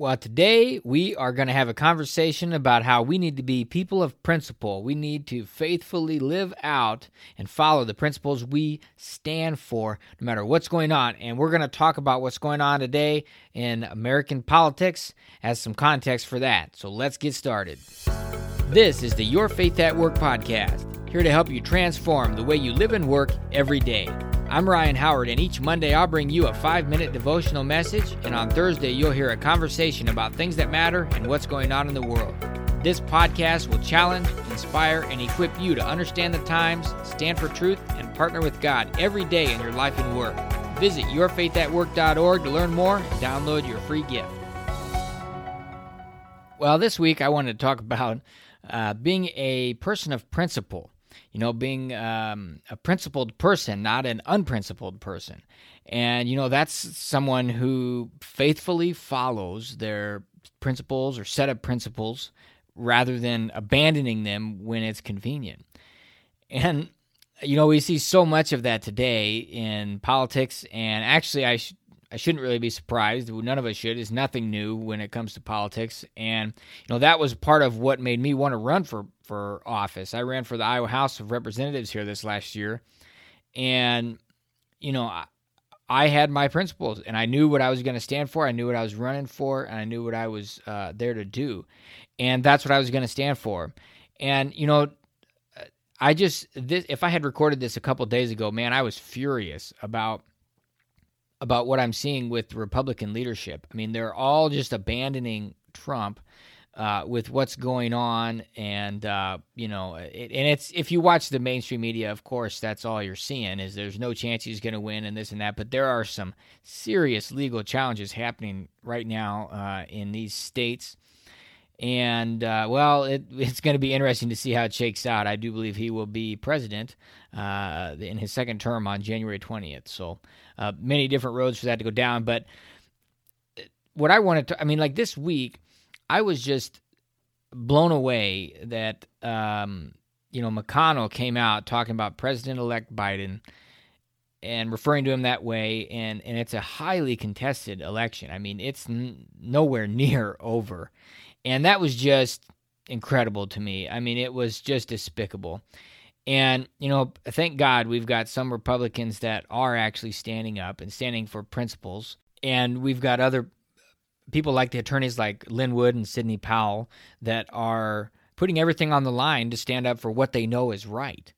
Well, today we are going to have a conversation about how we need to be people of principle. We need to faithfully live out and follow the principles we stand for, no matter what's going on. And we're going to talk about what's going on today in American politics as some context for that. So let's get started. This is the Your Faith at Work podcast, here to help you transform the way you live and work every day. I'm Ryan Howard, and each Monday I'll bring you a five minute devotional message, and on Thursday you'll hear a conversation about things that matter and what's going on in the world. This podcast will challenge, inspire, and equip you to understand the times, stand for truth, and partner with God every day in your life and work. Visit yourfaithatwork.org to learn more and download your free gift. Well, this week I wanted to talk about uh, being a person of principle you know, being um, a principled person, not an unprincipled person. And, you know, that's someone who faithfully follows their principles or set of principles rather than abandoning them when it's convenient. And, you know, we see so much of that today in politics. And actually, I, I shouldn't really be surprised. None of us should. It's nothing new when it comes to politics. And, you know, that was part of what made me want to run for, for office. I ran for the Iowa House of Representatives here this last year. And, you know, I, I had my principles and I knew what I was going to stand for. I knew what I was running for and I knew what I was uh, there to do. And that's what I was going to stand for. And, you know, I just, this, if I had recorded this a couple days ago, man, I was furious about about what I'm seeing with Republican leadership. I mean, they're all just abandoning Trump uh, with what's going on, and uh, you know, it, and it's if you watch the mainstream media, of course, that's all you're seeing is there's no chance he's going to win and this and that. But there are some serious legal challenges happening right now uh, in these states. And uh, well, it, it's going to be interesting to see how it shakes out. I do believe he will be president uh, in his second term on January 20th. So uh, many different roads for that to go down. But what I wanted to, I mean, like this week, I was just blown away that um, you know McConnell came out talking about President-elect Biden and referring to him that way, and and it's a highly contested election. I mean, it's n- nowhere near over and that was just incredible to me. I mean, it was just despicable. And, you know, thank God we've got some Republicans that are actually standing up and standing for principles. And we've got other people like the attorneys like Lin Wood and Sidney Powell that are putting everything on the line to stand up for what they know is right.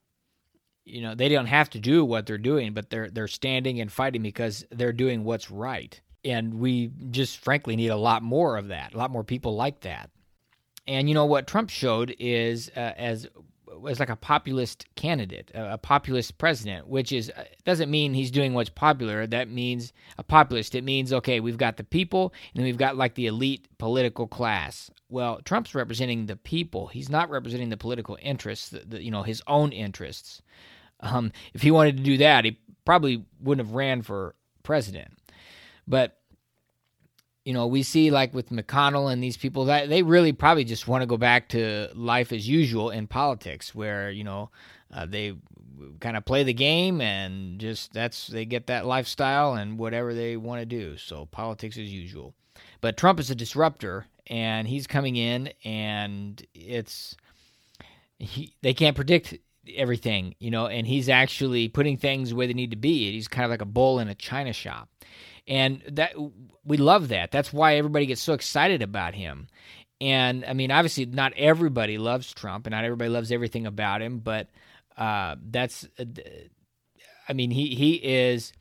You know, they don't have to do what they're doing, but they're they're standing and fighting because they're doing what's right and we just frankly need a lot more of that, a lot more people like that. And you know what Trump showed is uh, as as like a populist candidate, a, populist president, which is uh, doesn't mean he's doing what's popular. That means a populist. It means okay, we've got the people, and then we've got like the elite political class. Well, Trump's representing the people. He's not representing the political interests, the, the, you know, his own interests. Um, if he wanted to do that, he probably wouldn't have ran for president. But you know, we see like with McConnell and these people that they really probably just want to go back to life as usual in politics, where you know uh, they kind of play the game and just that's they get that lifestyle and whatever they want to do. So politics as usual. But Trump is a disruptor, and he's coming in, and it's he, they can't predict everything, you know, and he's actually putting things where they need to be. He's kind of like a bull in a china shop and that we love that. That's why everybody gets so excited about him. And I mean, obviously, not everybody loves Trump, and not everybody loves everything about him. But uh, that's, uh, I mean, he he is.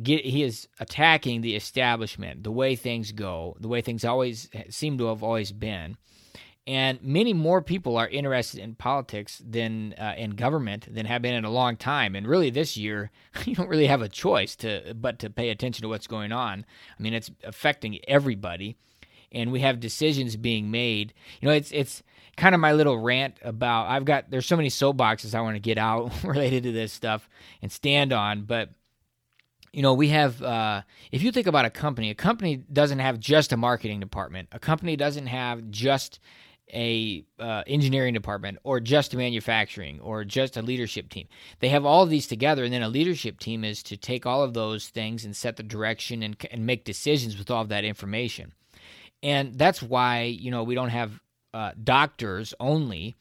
Get, he is attacking the establishment, the way things go, the way things always seem to have always been, and many more people are interested in politics than uh, in government than have been in a long time. And really, this year, you don't really have a choice to but to pay attention to what's going on. I mean, it's affecting everybody, and we have decisions being made. You know, it's it's kind of my little rant about. I've got there's so many soapboxes I want to get out related to this stuff and stand on, but you know we have uh, if you think about a company a company doesn't have just a marketing department a company doesn't have just a uh, engineering department or just manufacturing or just a leadership team. They have all of these together, and then a leadership team is to take all of those things and set the direction and, and make decisions with all of that information. and that's why you know we don't have uh, doctors only,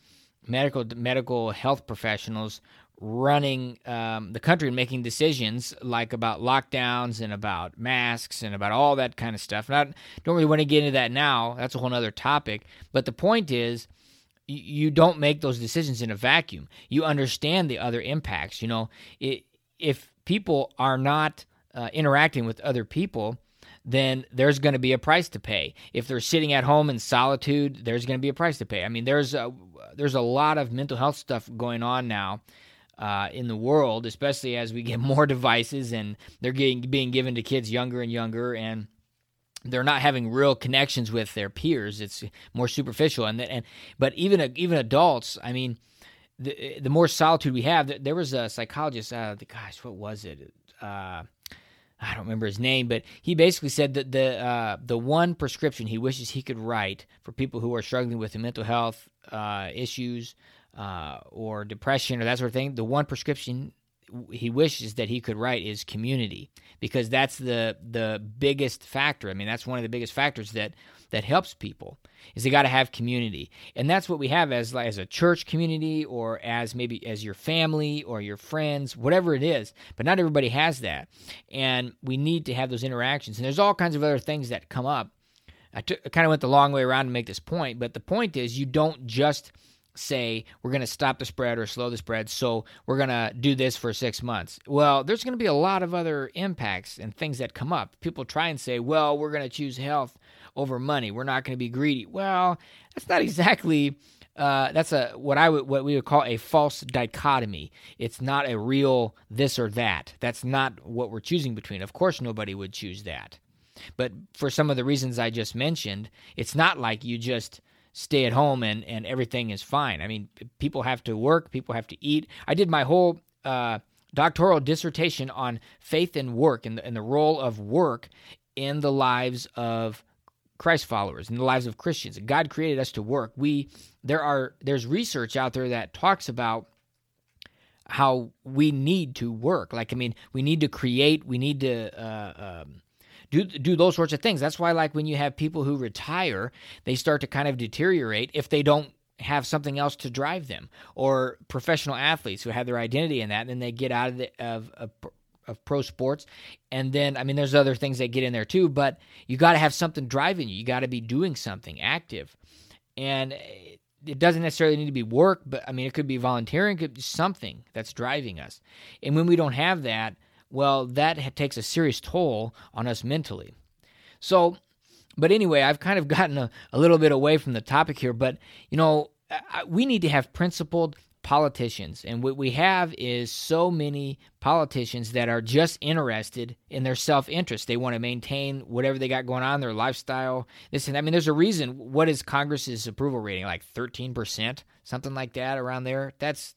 medical medical health professionals running um, the country and making decisions like about lockdowns and about masks and about all that kind of stuff. And I don't really want to get into that now. That's a whole other topic. But the point is, you don't make those decisions in a vacuum. You understand the other impacts. You know, it, if people are not uh, interacting with other people, then there's going to be a price to pay. If they're sitting at home in solitude, there's going to be a price to pay. I mean, there's a, there's a lot of mental health stuff going on now uh, in the world, especially as we get more devices and they're getting being given to kids younger and younger, and they're not having real connections with their peers. It's more superficial, and and but even even adults, I mean. The, the more solitude we have, there was a psychologist. Uh, gosh, what was it? Uh, I don't remember his name, but he basically said that the uh, the one prescription he wishes he could write for people who are struggling with mental health uh, issues uh, or depression or that sort of thing, the one prescription he wishes that he could write is community because that's the the biggest factor. I mean, that's one of the biggest factors that that helps people is they got to have community, and that's what we have as as a church community or as maybe as your family or your friends, whatever it is. But not everybody has that, and we need to have those interactions. And there's all kinds of other things that come up. I, t- I kind of went the long way around to make this point, but the point is you don't just say we're going to stop the spread or slow the spread, so we're going to do this for six months. Well, there's going to be a lot of other impacts and things that come up. People try and say, well, we're going to choose health over money. We're not going to be greedy. Well, that's not exactly. Uh, that's a what I would what we would call a false dichotomy. It's not a real this or that. That's not what we're choosing between. Of course, nobody would choose that. But for some of the reasons I just mentioned, it's not like you just stay at home and, and everything is fine. I mean, people have to work, people have to eat. I did my whole uh, doctoral dissertation on faith and work and the, and the role of work in the lives of Christ followers, in the lives of Christians. God created us to work. We there are there's research out there that talks about how we need to work. Like I mean, we need to create. We need to uh, um, do do those sorts of things. That's why, like when you have people who retire, they start to kind of deteriorate if they don't have something else to drive them, or professional athletes who have their identity in that, and then they get out of the, of, of of pro sports. And then, I mean, there's other things that get in there too, but you got to have something driving you. You got to be doing something active. And it doesn't necessarily need to be work, but I mean, it could be volunteering, it could be something that's driving us. And when we don't have that, well, that takes a serious toll on us mentally. So, but anyway, I've kind of gotten a, a little bit away from the topic here, but you know, we need to have principled politicians. And what we have is so many politicians that are just interested in their self interest. They want to maintain whatever they got going on, their lifestyle. This and I mean, there's a reason. What is Congress's approval rating? Like 13%, something like that around there? That's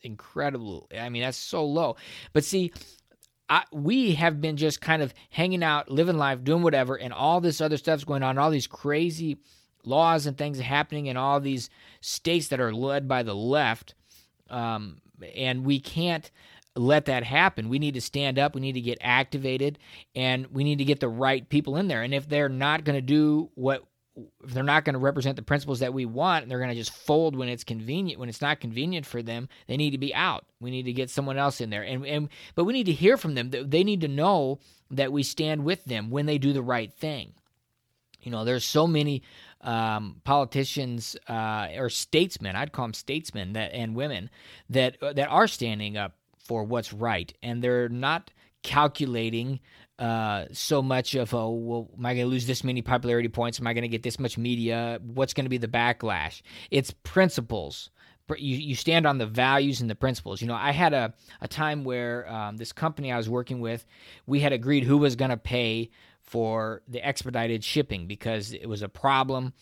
incredible. I mean, that's so low. But see, I, we have been just kind of hanging out, living life, doing whatever, and all this other stuff's going on, all these crazy laws and things happening in all these states that are led by the left. Um, and we can't let that happen. We need to stand up, we need to get activated, and we need to get the right people in there. And if they're not going to do what they're not going to represent the principles that we want and they're going to just fold when it's convenient when it's not convenient for them they need to be out. We need to get someone else in there. And, and but we need to hear from them. They need to know that we stand with them when they do the right thing. You know there's so many um, politicians uh, or statesmen i'd call them statesmen that and women that that are standing up for what's right and they're not calculating uh, so much of oh well am I going to lose this many popularity points? Am I going to get this much media? What's going to be the backlash? It's principles. You, you stand on the values and the principles. You know, I had a, a time where um, this company I was working with, we had agreed who was going to pay for the expedited shipping because it was a problem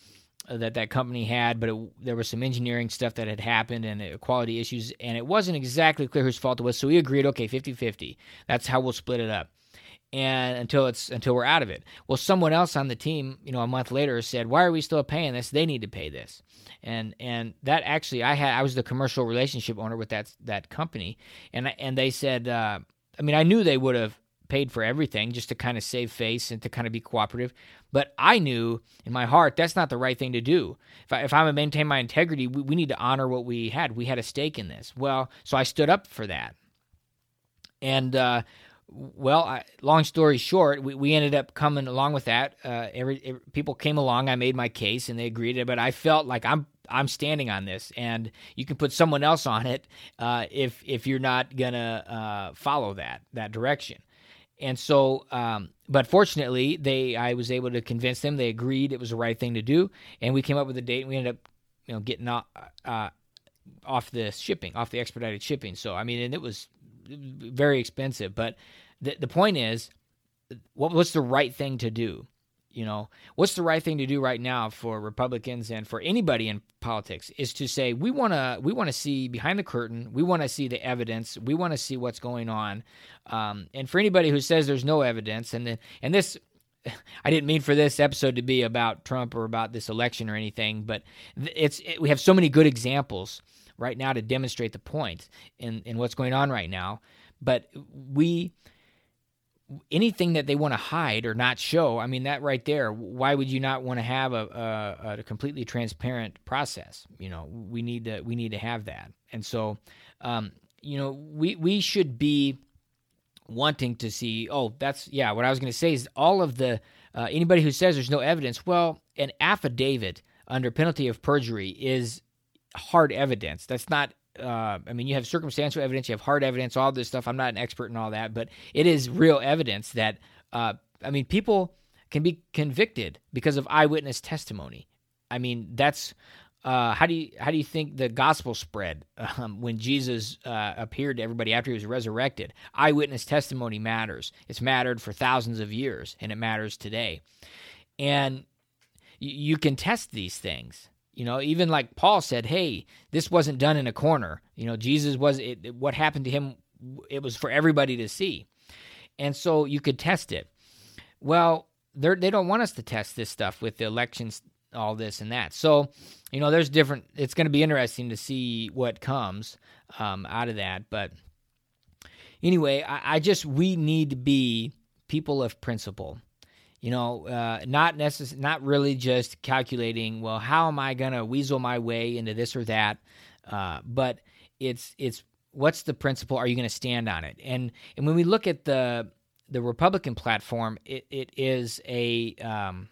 that that company had, but it, there was some engineering stuff that had happened and uh, quality issues, and it wasn't exactly clear whose fault it was. So we agreed, okay, 50 50. That's how we'll split it up and until it's until we're out of it. Well, someone else on the team, you know, a month later said, "Why are we still paying this? They need to pay this." And and that actually, I had I was the commercial relationship owner with that that company, and and they said, uh, I mean, I knew they would have paid for everything just to kind of save face and to kind of be cooperative. But I knew in my heart that's not the right thing to do. If, I, if I'm to maintain my integrity, we, we need to honor what we had. We had a stake in this. Well, so I stood up for that. And, uh, well, I, long story short, we, we ended up coming along with that. Uh, every, every, people came along. I made my case, and they agreed. But I felt like I'm I'm standing on this, and you can put someone else on it uh, if if you're not gonna uh, follow that that direction. And so, um, but fortunately, they I was able to convince them. They agreed it was the right thing to do, and we came up with a date. and We ended up, you know, getting off, uh, off the shipping, off the expedited shipping. So I mean, and it was very expensive. But the the point is, what what's the right thing to do? You know what's the right thing to do right now for republicans and for anybody in politics is to say we want to we want to see behind the curtain. We want to see the evidence. We want to see what's going on. Um, and for anybody who says there's no evidence and the, and this I didn't mean for this episode to be about Trump or about this election or anything, but it's it, we have so many good examples right now to demonstrate the point in in what's going on right now. But we anything that they want to hide or not show, I mean, that right there, why would you not want to have a, a, a, completely transparent process? You know, we need to we need to have that, and so, um, you know, we we should be wanting to see. Oh, that's yeah. What I was going to say is all of the uh, anybody who says there's no evidence. Well, an affidavit under penalty of perjury is hard evidence. That's not uh, I mean, you have circumstantial evidence, you have hard evidence, all this stuff. I'm not an expert in all that, but it is real evidence that, uh, I mean, people can be convicted because of eyewitness testimony. I mean, that's uh, how do you how do you think the gospel spread um, when Jesus uh, appeared to everybody after he was resurrected? Eyewitness testimony matters. It's mattered for thousands of years, and it matters today. And you can test these things. You know, even like Paul said, "Hey, this wasn't done in a corner." You know, Jesus was it, what happened to him. It was for everybody to see, and so you could test it. Well, they don't want us to test this stuff with the elections, all this and that. So, you know, there's different. It's going to be interesting to see what comes um, out of that. But anyway, I, I just we need to be people of principle you know, uh, not necess- not really just calculating. Well, how am I going to weasel my way into this or that? Uh, but it's it's what's the principle? Are you going to stand on it? And and when we look at the the Republican platform, it, it is a um,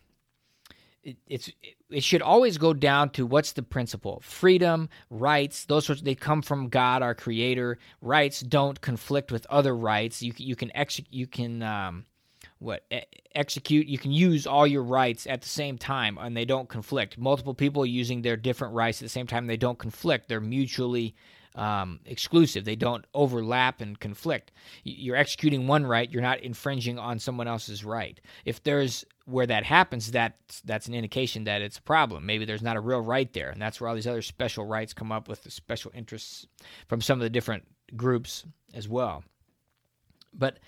it, it's it should always go down to what's the principle freedom rights those sorts they come from god our creator rights don't conflict with other rights you, you can execute you can um, what execute you can use all your rights at the same time and they don't conflict. Multiple people using their different rights at the same time. They don't conflict. They're mutually um, exclusive. They don't overlap and conflict. You're executing one right. You're not infringing on someone else's right. If there's where that happens that that's an indication that it's a problem. Maybe there's not a real right there. And that's where all these other special rights come up with the special interests from some of the different groups as well. But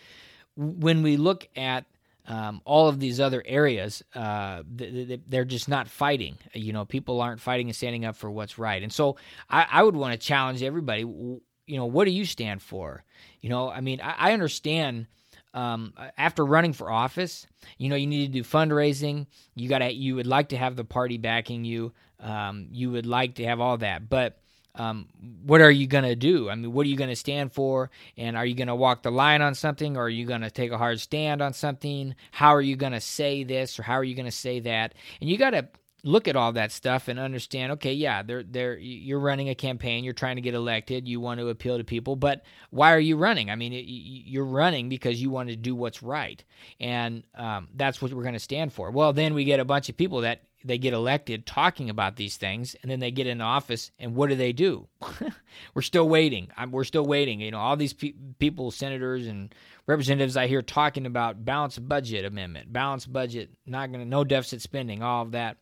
when we look at um, all of these other areas, uh, they're just not fighting. You know, people aren't fighting and standing up for what's right. And so I, I would want to challenge everybody. You know, what do you stand for? You know, I mean, I, I understand. Um, after running for office, you know, you need to do fundraising. You got to, you would like to have the party backing you. Um, you would like to have all that, but um, what are you going to do? I mean, what are you going to stand for? And are you going to walk the line on something or are you going to take a hard stand on something? How are you going to say this or how are you going to say that? And you got to look at all that stuff and understand okay yeah they're, they're, you're running a campaign you're trying to get elected you want to appeal to people but why are you running i mean you're running because you want to do what's right and um, that's what we're going to stand for well then we get a bunch of people that they get elected talking about these things and then they get in office and what do they do? We're still waiting. I'm, we're still waiting. You know all these pe- people senators and representatives i hear talking about balanced budget amendment balanced budget not going to no deficit spending all of that.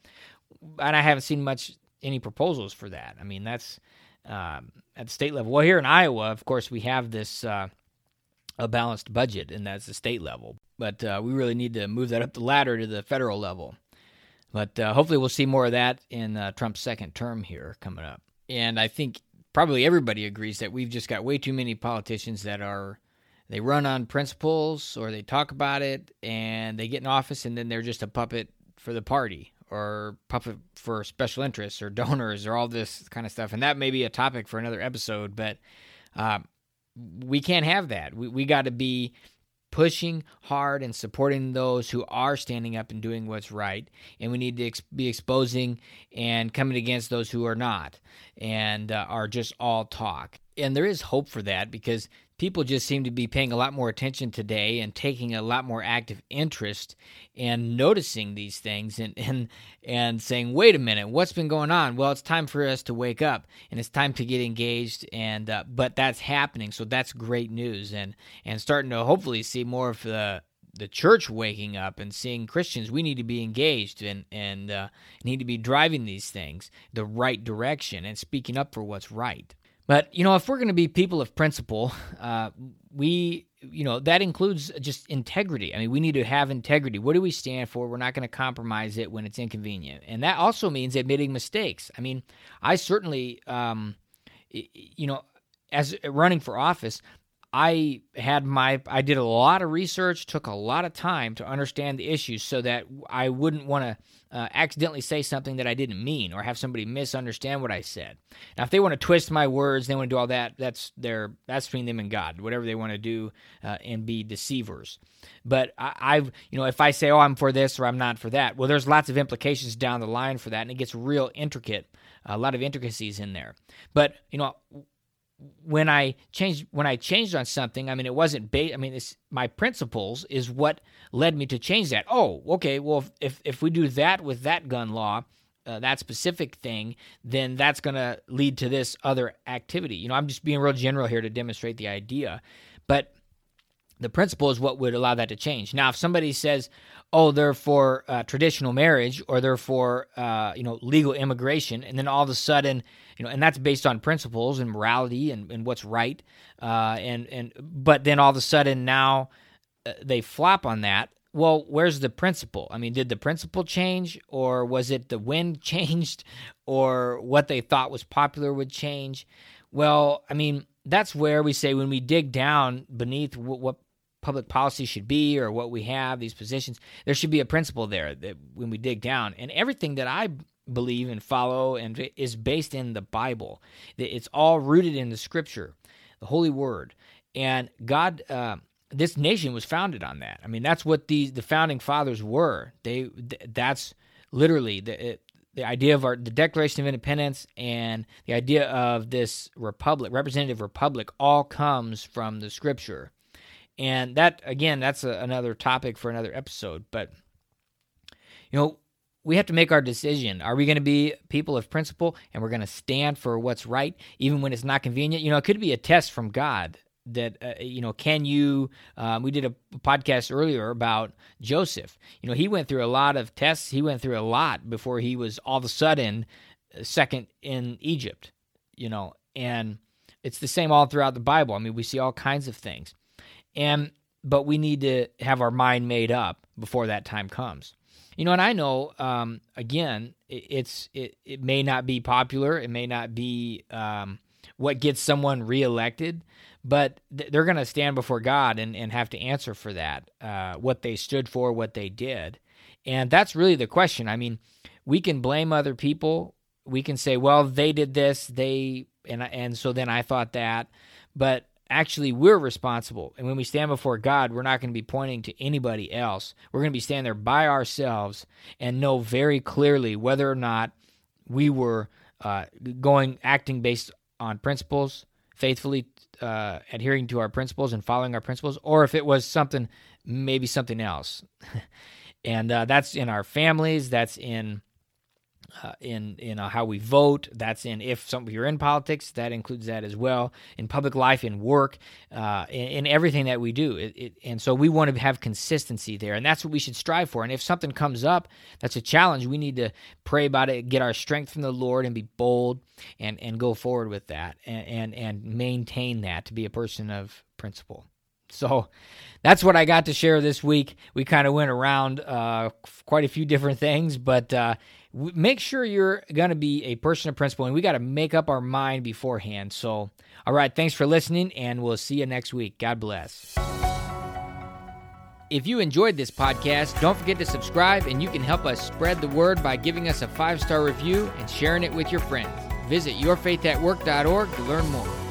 And i haven't seen much any proposals for that. I mean that's um, at the state level. Well here in iowa of course we have this uh, a balanced budget and that's the state level. But uh, we really need to move that up the ladder to the federal level but uh, hopefully, we'll see more of that in uh, Trump's second term here coming up. And I think probably everybody agrees that we've just got way too many politicians that are they run on principles or they talk about it and they get in office and then they're just a puppet for the party or puppet for special interests or donors or all this kind of stuff. And that may be a topic for another episode, but uh, we can't have that. We, we got to be pushing hard and supporting those who are standing up and doing what's right. And we need to ex- be exposing and coming against those who are not and uh, are just all talk. And there is hope for that because people just seem to be paying a lot more attention today and taking a lot more active interest and noticing these things and and and saying wait a minute what's been going on well it's time for us to wake up and it's time to get engaged and uh, but that's happening so that's great news and and starting to hopefully see more of the the church waking up and seeing Christians, we need to be engaged and and uh, need to be driving these things the right direction and speaking up for what's right. But you know, if we're going to be people of principle, uh, we you know that includes just integrity. I mean, we need to have integrity. What do we stand for? We're not going to compromise it when it's inconvenient, and that also means admitting mistakes. I mean, I certainly, um, you know, as running for office, I had my I did a lot of research, took a lot of time to understand the issues so that I wouldn't want to uh, accidentally say something that I didn't mean or have somebody misunderstand what I said. Now, if they want to twist my words, they want to do all that. That's their that's between them and God. Whatever they want to do uh, and be deceivers. But I, have you know if I say oh I'm for this or I'm not for that, well there's lots of implications down the line for that, and it gets real intricate. A lot of intricacies in there. But you know when I changed when I changed on something, I mean it wasn't ba- I mean it's my principles is what led me to change that. Oh, okay. Well, if if we do that with that gun law, uh, that specific thing, then that's going to lead to this other activity. You know, I'm just being real general here to demonstrate the idea, but the principle is what would allow that to change. Now, if somebody says, "Oh, they're for uh, traditional marriage," or they're for uh, you know legal immigration, and then all of a sudden you know, and that's based on principles and morality and, and what's right. Uh, and and but then all of a sudden now uh, they flop on that. Well, where's the principle? I mean, did the principle change, or was it the wind changed, or what they thought was popular would change? Well, I mean, that's where we say when we dig down beneath w- what public policy should be or what we have these positions there should be a principle there that when we dig down and everything that i believe and follow and is based in the Bible. It's all rooted in the Scripture, the Holy Word, and God. Uh, this nation was founded on that. I mean, that's what the the founding fathers were. They that's literally the the idea of our the Declaration of Independence and the idea of this republic, representative republic, all comes from the Scripture. And that again, that's a, another topic for another episode. But you know, we have to make our decision. Are we going to be people of principle and we're going to stand for what's right, even when it's not convenient? You know, it could be a test from God that, uh, you know, can you? Um, we did a podcast earlier about Joseph. You know, he went through a lot of tests, he went through a lot before he was all of a sudden uh, second in Egypt, you know, and it's the same all throughout the Bible. I mean, we see all kinds of things. And, but we need to have our mind made up before that time comes. You know, and I know, um, again, it, it's it, it may not be popular, it may not be um, what gets someone reelected, but th- they're going to stand before God and, and have to answer for that, uh, what they stood for, what they did. And that's really the question. I mean, we can blame other people. We can say, well, they did this, they, and, and so then I thought that. But actually we're responsible. And when we stand before God, we're not going to be pointing to anybody else. We're going to be standing there by ourselves and know very clearly whether or not we were uh, going acting based on principles, faithfully uh, adhering to our principles and following our principles, or if it was something, maybe something else. and uh, that's in our families, that's in uh, in in uh, how we vote. That's in if some you're in politics, that includes that as well. In public life, in work, uh, in, in, everything that we do. It, it, and so we want to have consistency there, and that's what we should strive for. And if something comes up that's a challenge, we need to pray about it, get our strength from the Lord, and be bold and and go forward with that, and and, and maintain that to be a person of principle. So that's what I got to share this week. We kind of went around uh, quite a few different things, but uh, make sure you're going to be a person of principle, and we got to make up our mind beforehand. So, all right, thanks for listening, and we'll see you next week. God bless. If you enjoyed this podcast, don't forget to subscribe, and you can help us spread the word by giving us a five star review and sharing it with your friends. Visit yourfaithatwork.org to learn more.